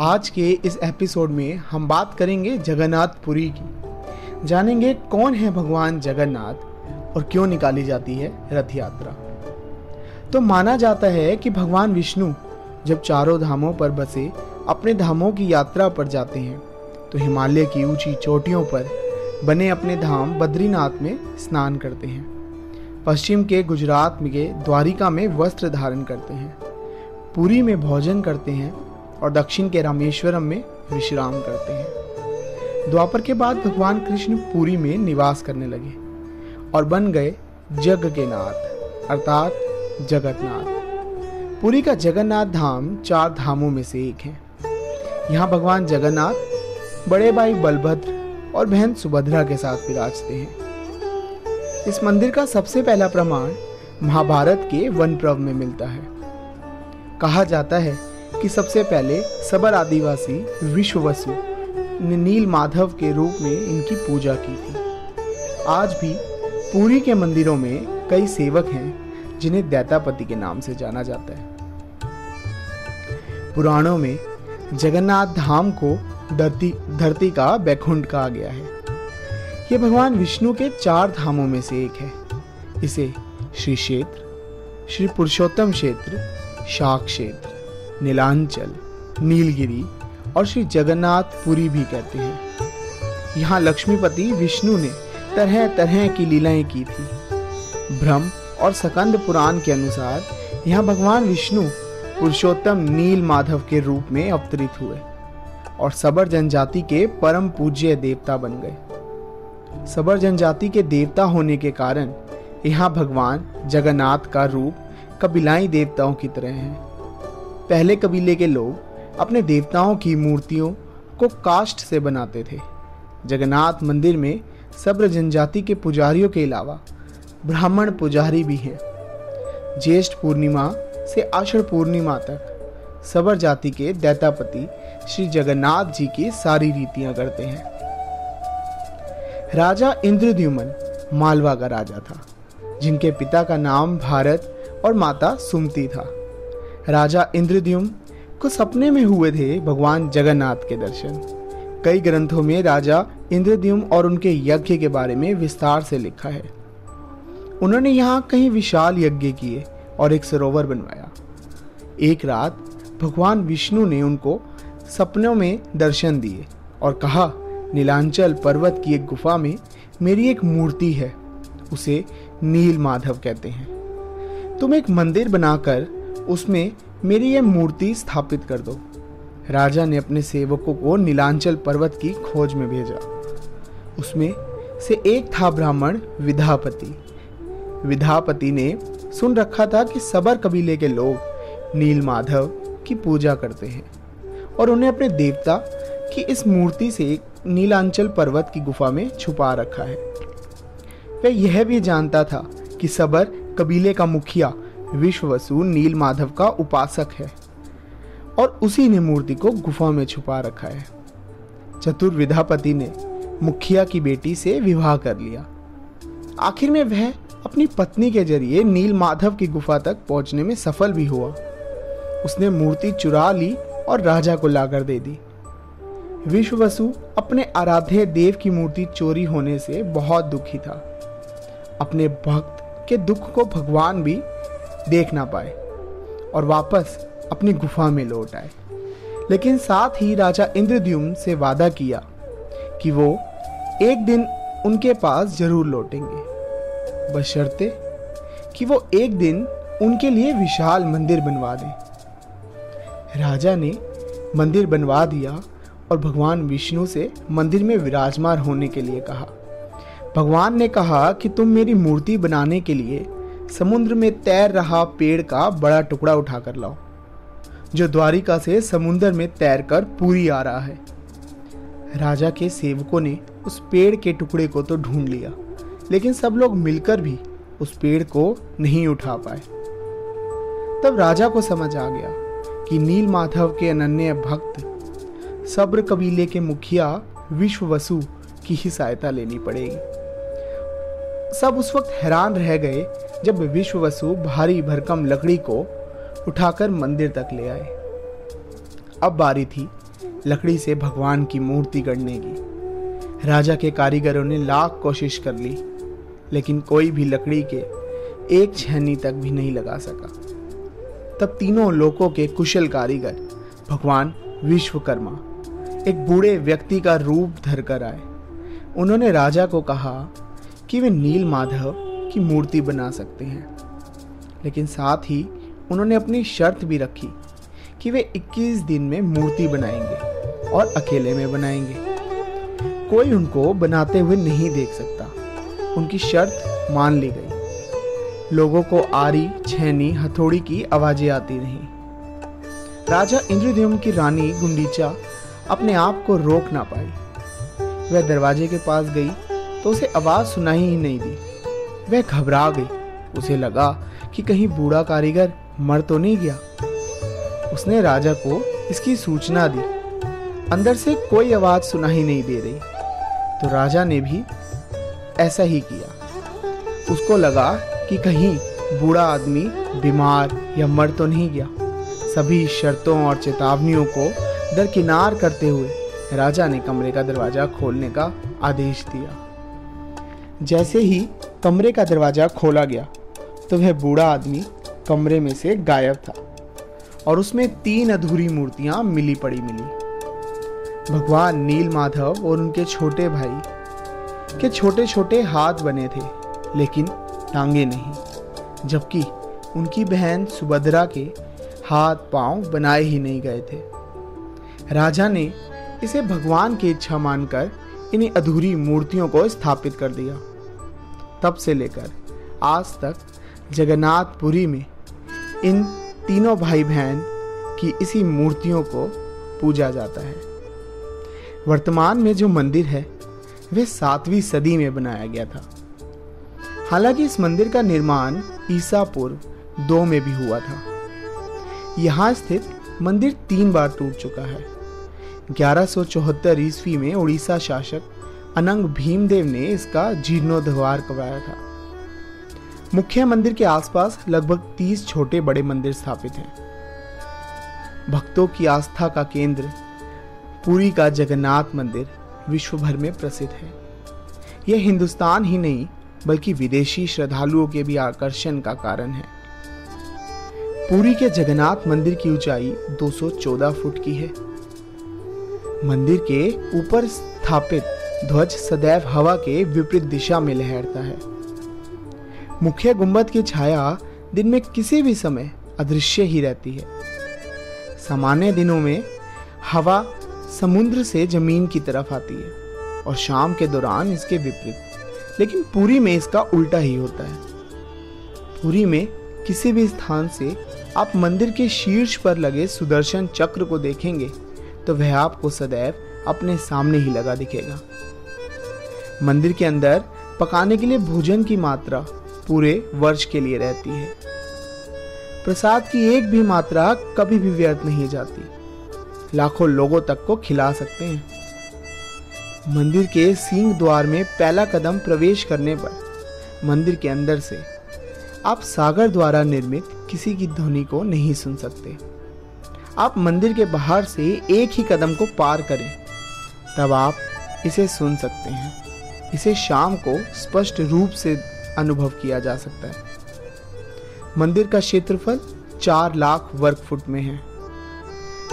आज के इस एपिसोड में हम बात करेंगे जगन्नाथ पुरी की। जानेंगे कौन है भगवान जगन्नाथ और क्यों निकाली जाती है रथ यात्रा। तो माना जाता है कि भगवान विष्णु जब चारों धामों पर बसे, अपने धामों की यात्रा पर जाते हैं तो हिमालय की ऊँची चोटियों पर बने अपने धाम बद्रीनाथ में स्नान करते हैं। पश्चिम के गुजरात के द्वारिका में वस्त्र धारण करते हैं। पुरी में भोजन करते हैं और दक्षिण के रामेश्वरम में विश्राम करते हैं। द्वापर के बाद भगवान कृष्ण पुरी में निवास करने लगे और बन गए जग के नाथ अर्थात जगन्नाथ। पुरी का जगन्नाथ धाम चार धामों में से एक है। यहाँ भगवान जगन्नाथ बड़े भाई बलभद्र और बहन सुभद्रा के साथ विराजते हैं। इस मंदिर का सबसे पहला प्रमाण महाभारत के वन पर्व में मिलता है। कहा जाता है कि सबसे पहले सबर आदिवासी विश्ववसु, ने नील माधव के रूप में इनकी पूजा की थी। आज भी पूरी के मंदिरों में कई सेवक हैं, जिन्हें दैतापति के नाम से जाना जाता है। पुराणों में जगन्नाथ धाम को धरती धरती का बैकुंठ कहा गया है। यह भगवान विष्णु के चार धामों में से एक है। इसे श्री क्षेत्र, श्री पुरुषोत्तम क्षेत्र, शाक क्षेत्र। नीलांचल, नीलगिरी और श्री जगन्नाथ पुरी भी कहते हैं। यहाँ लक्ष्मीपति विष्णु ने तरह तरह की लीलाएँ की थी। ब्रह्म और सकंद पुराण के अनुसार यहाँ भगवान विष्णु पुरुषोत्तम नील माधव के रूप में अवतरित हुए और सबर जनजाति के परम पूज्य देवता बन गए। सबर जनजाति के देवता होने के कारण यहाँ भगवान जगन्नाथ का रूप कबीलाई देवताओं की तरह है। पहले कबीले के लोग अपने देवताओं की मूर्तियों को काष्ठ से बनाते थे। जगन्नाथ मंदिर में सब्र जनजाति के पुजारियों के अलावा ब्राह्मण पुजारी भी हैं। ज्येष्ठ पूर्णिमा से आषाढ़ पूर्णिमा तक सबर जाति के दैतापति श्री जगन्नाथ जी की सारी रीतियाँ करते हैं। राजा इंद्रद्युमन मालवा का राजा था, जिनके पिता का नाम भारत और माता सुमति था। राजा इंद्रद्युम को सपने में हुए थे भगवान जगन्नाथ के दर्शन। कई ग्रंथों में राजा इंद्रद्युम और उनके यज्ञ के बारे में विस्तार से लिखा है। उन्होंने यहाँ कई विशाल यज्ञ किए और एक सरोवर बनवाया। एक रात भगवान विष्णु ने उनको सपनों में दर्शन दिए और कहा, नीलांचल पर्वत की एक गुफा में मेरी एक मूर्ति है, उसे नील माधव कहते हैं। तुम एक मंदिर बनाकर उसमें मेरी यह मूर्ति स्थापित कर दो। राजा ने अपने सेवकों को नीलांचल पर्वत की खोज में भेजा। उसमें से एक था ब्राह्मण विधापति। विधापति ने सुन रखा था कि सबर कबीले के लोग नील माधव की पूजा करते हैं और उन्हें अपने देवता की इस मूर्ति से नीलांचल पर्वत की गुफा में छुपा रखा है। वह यह भी जानता था कि सबर कबीले का मुखिया विश्ववसु नील माधव का उपासक है और उसी ने मूर्ति को गुफा में छुपा रखा है। चतुर्विधापति ने मुखिया की बेटी से विवाह कर लिया। आखिर में वह अपनी पत्नी के ज़रिए नील माधव की गुफा तक पहुँचने में सफल भी हुआ। उसने मूर्ति चुरा ली और राजा को लाकर दे दी। विश्ववसु अपने आराध्य देव की मूर्ति चोरी होने से बहुत दुखी था। अपने भक्त के दुख को भगवान भी देख ना पाए और वापस अपनी गुफा में लौट आए। लेकिन साथ ही राजा इंद्रद्युम्न से वादा किया कि वो एक दिन उनके पास ज़रूर लौटेंगे। बशर्ते कि वो एक दिन उनके लिए विशाल मंदिर बनवा दें। राजा ने मंदिर बनवा दिया और भगवान विष्णु से मंदिर में विराजमान होने के लिए कहा। भगवान ने कहा कि तुम मेरी मूर्ति बनाने के लिए समुद्र में तैर रहा पेड़ का बड़ा टुकड़ा उठाकर लाओ, जो द्वारिका से समुद्र में तैर कर पूरी आ रहा है। राजा के सेवकों ने उस पेड़ के टुकड़े को तो ढूंढ लिया, लेकिन सब लोग मिलकर भी उस पेड़ को नहीं उठा पाए। तब राजा को समझ आ गया कि नील माधव के अनन्य भक्त, सब्र कबीले के मुखिया विश्व वसु की ही सहायता लेनी पड़ेगी। सब उस वक्त हैरान रह गए जब विश्व वसु भारी भरकम लकड़ी को उठाकर मंदिर तक ले आए। अब बारी थी लकड़ी से भगवान की मूर्ति गढ़ने की। राजा के कारीगरों ने लाख कोशिश कर ली, लेकिन कोई भी लकड़ी के एक छहनी तक भी नहीं लगा सका। तब तीनों लोगों के कुशल कारीगर, भगवान विश्वकर्मा, एक बूढ़े व्यक्ति का रूप धरकर आए। उन्होंने राजा को कहा कि वे नील माधव की मूर्ति बना सकते हैं। लेकिन साथ ही उन्होंने अपनी शर्त भी रखी कि वे 21 दिन में मूर्ति बनाएँगे और अकेले में बनाएँगे। कोई उनको बनाते हुए नहीं देख सकता। उनकी शर्त मान ली गई। लोगों को आरी, छेनी, हथौड़ी की आवाज़ें आती रहीं। राजा इंद्रदेव की रानी गुंडीचा अपने आप को रोक ना पाई। वह दरवाजे के पास गई तो उसे आवाज़ सुनाई ही नहीं दी। वह घबरा गई। उसे लगा कि कहीं बूढ़ा कारीगर मर तो नहीं गया। उसने राजा को इसकी सूचना दी। अंदर से कोई आवाज़ सुनाई नहीं दे रही। तो राजा ने भी ऐसा ही किया। उसको लगा कि कहीं बूढ़ा आदमी बीमार या मर तो नहीं गया। सभी शर्तों और चेतावनियों को दरकिनार करते हुए राजा ने कमरे का दरवाज़ा खोलने का आदेश दिया। जैसे ही कमरे का दरवाज़ा खोला गया तो वह बूढ़ा आदमी कमरे में से गायब था और उसमें तीन अधूरी मूर्तियाँ मिली पड़ी मिली। भगवान नील माधव और उनके छोटे भाई के छोटे छोटे हाथ बने थे, लेकिन टांगे नहीं, जबकि उनकी बहन सुभद्रा के हाथ पाँव बनाए ही नहीं गए थे। राजा ने इसे भगवान की इच्छा मानकर इन्हीं अधूरी मूर्तियों को स्थापित कर दिया। तब से लेकर आज तक जगन्नाथपुरी में इन तीनों भाई बहन की इसी मूर्तियों को पूजा जाता है। वर्तमान में जो मंदिर है, वह सातवीं सदी में बनाया गया था। हालाँकि इस मंदिर का निर्माण ईसा पूर्व दो में भी हुआ था। यहाँ स्थित मंदिर तीन बार टूट चुका है। ग्यारह ईस्वी में उड़ीसा शासक अनंग भीमदेव ने इसका जीर्णोद्वार करवाया था। मुख्य मंदिर के आसपास लगभग 30 छोटे बड़े मंदिर स्थापित हैं। भक्तों की आस्था का केंद्र पुरी का जगन्नाथ मंदिर विश्व भर में प्रसिद्ध है। यह हिंदुस्तान ही नहीं, बल्कि विदेशी श्रद्धालुओं के भी आकर्षण का कारण है। पुरी के जगन्नाथ मंदिर की ऊंचाई 214 फुट की है। मंदिर के ऊपर स्थापित ध्वज सदैव हवा के विपरीत दिशा में लहरता है। मुख्य गुंबद की छाया दिन में किसी भी समय अदृश्य ही रहती है। सामान्य दिनों में हवा समुद्र से ज़मीन की तरफ़ आती है और शाम के दौरान इसके विपरीत, लेकिन पूरी में इसका उल्टा ही होता है। पूरी में किसी भी स्थान से आप मंदिर के शीर्ष पर लगे सुदर्शन चक्र को देखेंगे तो वह आपको सदैव अपने सामने ही लगा दिखेगा। मंदिर के अंदर पकाने के लिए भोजन की मात्रा पूरे वर्ष के लिए रहती है। प्रसाद की एक भी मात्रा कभी भी व्यर्थ नहीं जाती। लाखों लोगों तक को खिला सकते हैं। मंदिर के सिंह द्वार में पहला कदम प्रवेश करने पर मंदिर के अंदर से आप सागर द्वारा निर्मित किसी की ध्वनि को नहीं सुन सकते। आप मंदिर के बाहर से एक ही कदम को पार करें, तब आप इसे सुन सकते हैं। इसे शाम को स्पष्ट रूप से अनुभव किया जा सकता है। मंदिर का क्षेत्रफल चार लाख वर्ग फुट में है।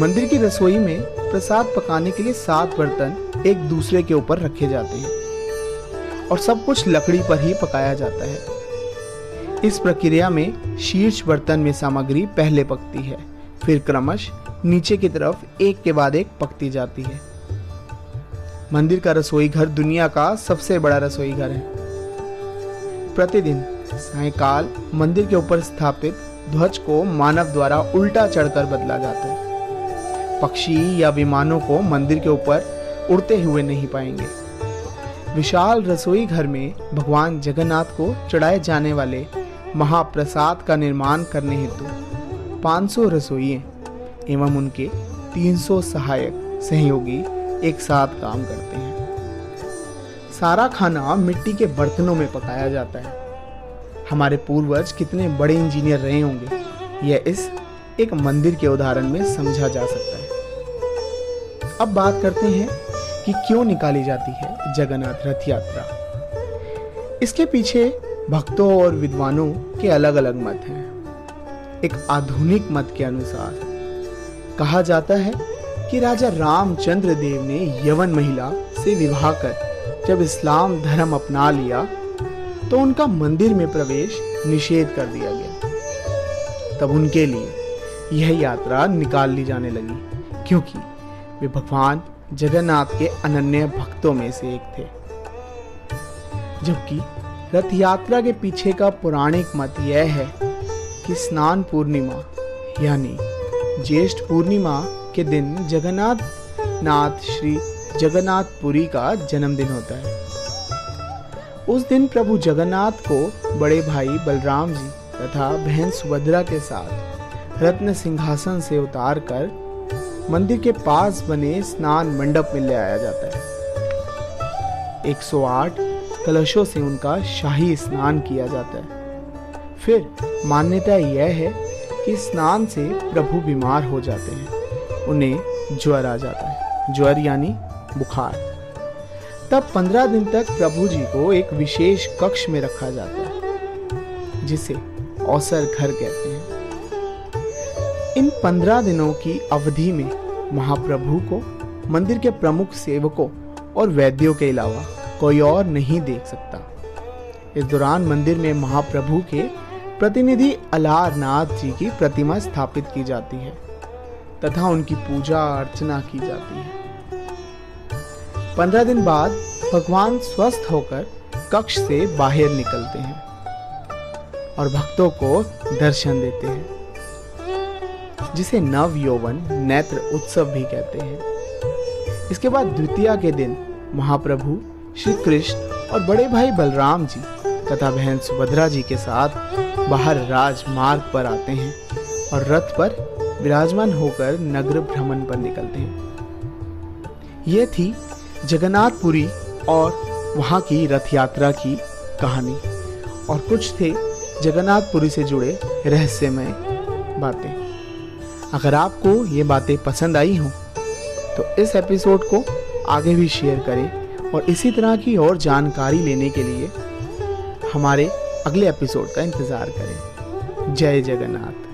मंदिर की रसोई में प्रसाद पकाने के लिए सात बर्तन एक दूसरे के ऊपर रखे जाते हैं और सब कुछ लकड़ी पर ही पकाया जाता है। इस प्रक्रिया में शीर्ष बर्तन में सामग्री पहले पकती है। फिर क्रमश नीचे की तरफ़ एक के बाद एक पकती जाती है। मंदिर का रसोई घर दुनिया का सबसे बड़ा रसोई घर है। प्रतिदिन सायकाल मंदिर के ऊपर स्थापित ध्वज को मानव द्वारा उल्टा चढ़कर बदला जाता है। पक्षी या विमानों को मंदिर के ऊपर उड़ते हुए नहीं पाएँगे। विशाल रसोई घर में भगवान जगन्नाथ को चढ़ाए जाने वाले महाप्रसाद का निर्माण करने हेतु 500 रसोइये एवं उनके 300 सहायक सहयोगी एक साथ काम करते हैं। सारा खाना मिट्टी के बर्तनों में पकाया जाता है। हमारे पूर्वज कितने बड़े इंजीनियर रहे होंगे, यह इस एक मंदिर के उदाहरण में समझा जा सकता है। अब बात करते हैं कि क्यों निकाली जाती है जगन्नाथ रथ यात्रा। इसके पीछे भक्तों और विद्वानों के अलग अलग मत हैं। एक आधुनिक मत के अनुसार। कहा जाता है कि राजा रामचंद्र देव ने यवन महिला से विवाह कर जब इस्लाम धर्म अपना लिया तो उनका मंदिर में प्रवेश निषेध कर दिया गया। तब उनके लिए यह यात्रा निकाल ली जाने लगी, क्योंकि वे भगवान जगन्नाथ के अनन्य भक्तों में से एक थे। जबकि रथ यात्रा के पीछे का पौराणिक मत यह है कि स्नान पूर्णिमा, यानी ज्येष्ठ पूर्णिमा के दिन जगन्नाथ नाथ श्री जगन्नाथपुरी का जन्मदिन होता है। उस दिन प्रभु जगन्नाथ को बड़े भाई बलराम जी तथा बहन सुभद्रा के साथ रत्न सिंहासन से उतार कर मंदिर के पास बने स्नान मंडप में ले आया जाता है। 108 कलशों से उनका शाही स्नान किया जाता है। फिर मान्यता यह है कि स्नान से प्रभु बीमार हो जाते हैं। उन्हें ज्वर आ जाता है। ज्वर यानी बुखार। तब पंद्रह दिन तक प्रभु जी को एक विशेष कक्ष में रखा जाता है, जिसे औसर घर कहते हैं। इन पंद्रह दिनों की अवधि में महाप्रभु को, मंदिर के प्रमुख सेवकों और वैद्यों के अलावा कोई और नहीं देख सकता। इस दौरान मंदिर में महाप्रभु के प्रतिनिधि अलारनाथ जी की प्रतिमा स्थापित की जाती है, तथा उनकी पूजा अर्चना की जाती है। पंद्रह दिन बाद भगवान स्वस्थ होकर कक्ष से बाहर निकलते हैं और भक्तों को दर्शन देते हैं, जिसे नव यौवन नेत्र उत्सव भी कहते हैं। इसके बाद द्वितीय के दिन महाप्रभु श्री कृष्ण और बड़े भाई बलराम जी तथा बहन सुभद्रा जी के साथ बाहर राजमार्ग पर आते हैं और रथ पर विराजमान होकर नगर भ्रमण पर निकलते हैं। यह थी जगन्नाथपुरी और वहाँ की रथ यात्रा की कहानी। और कुछ थे जगन्नाथपुरी से जुड़े रहस्यमय बातें। अगर आपको ये बातें पसंद आई हों तो इस एपिसोड को आगे भी शेयर करें और इसी तरह की और जानकारी लेने के लिए हमारे अगले एपिसोड का इंतज़ार करें। जय जगन्नाथ।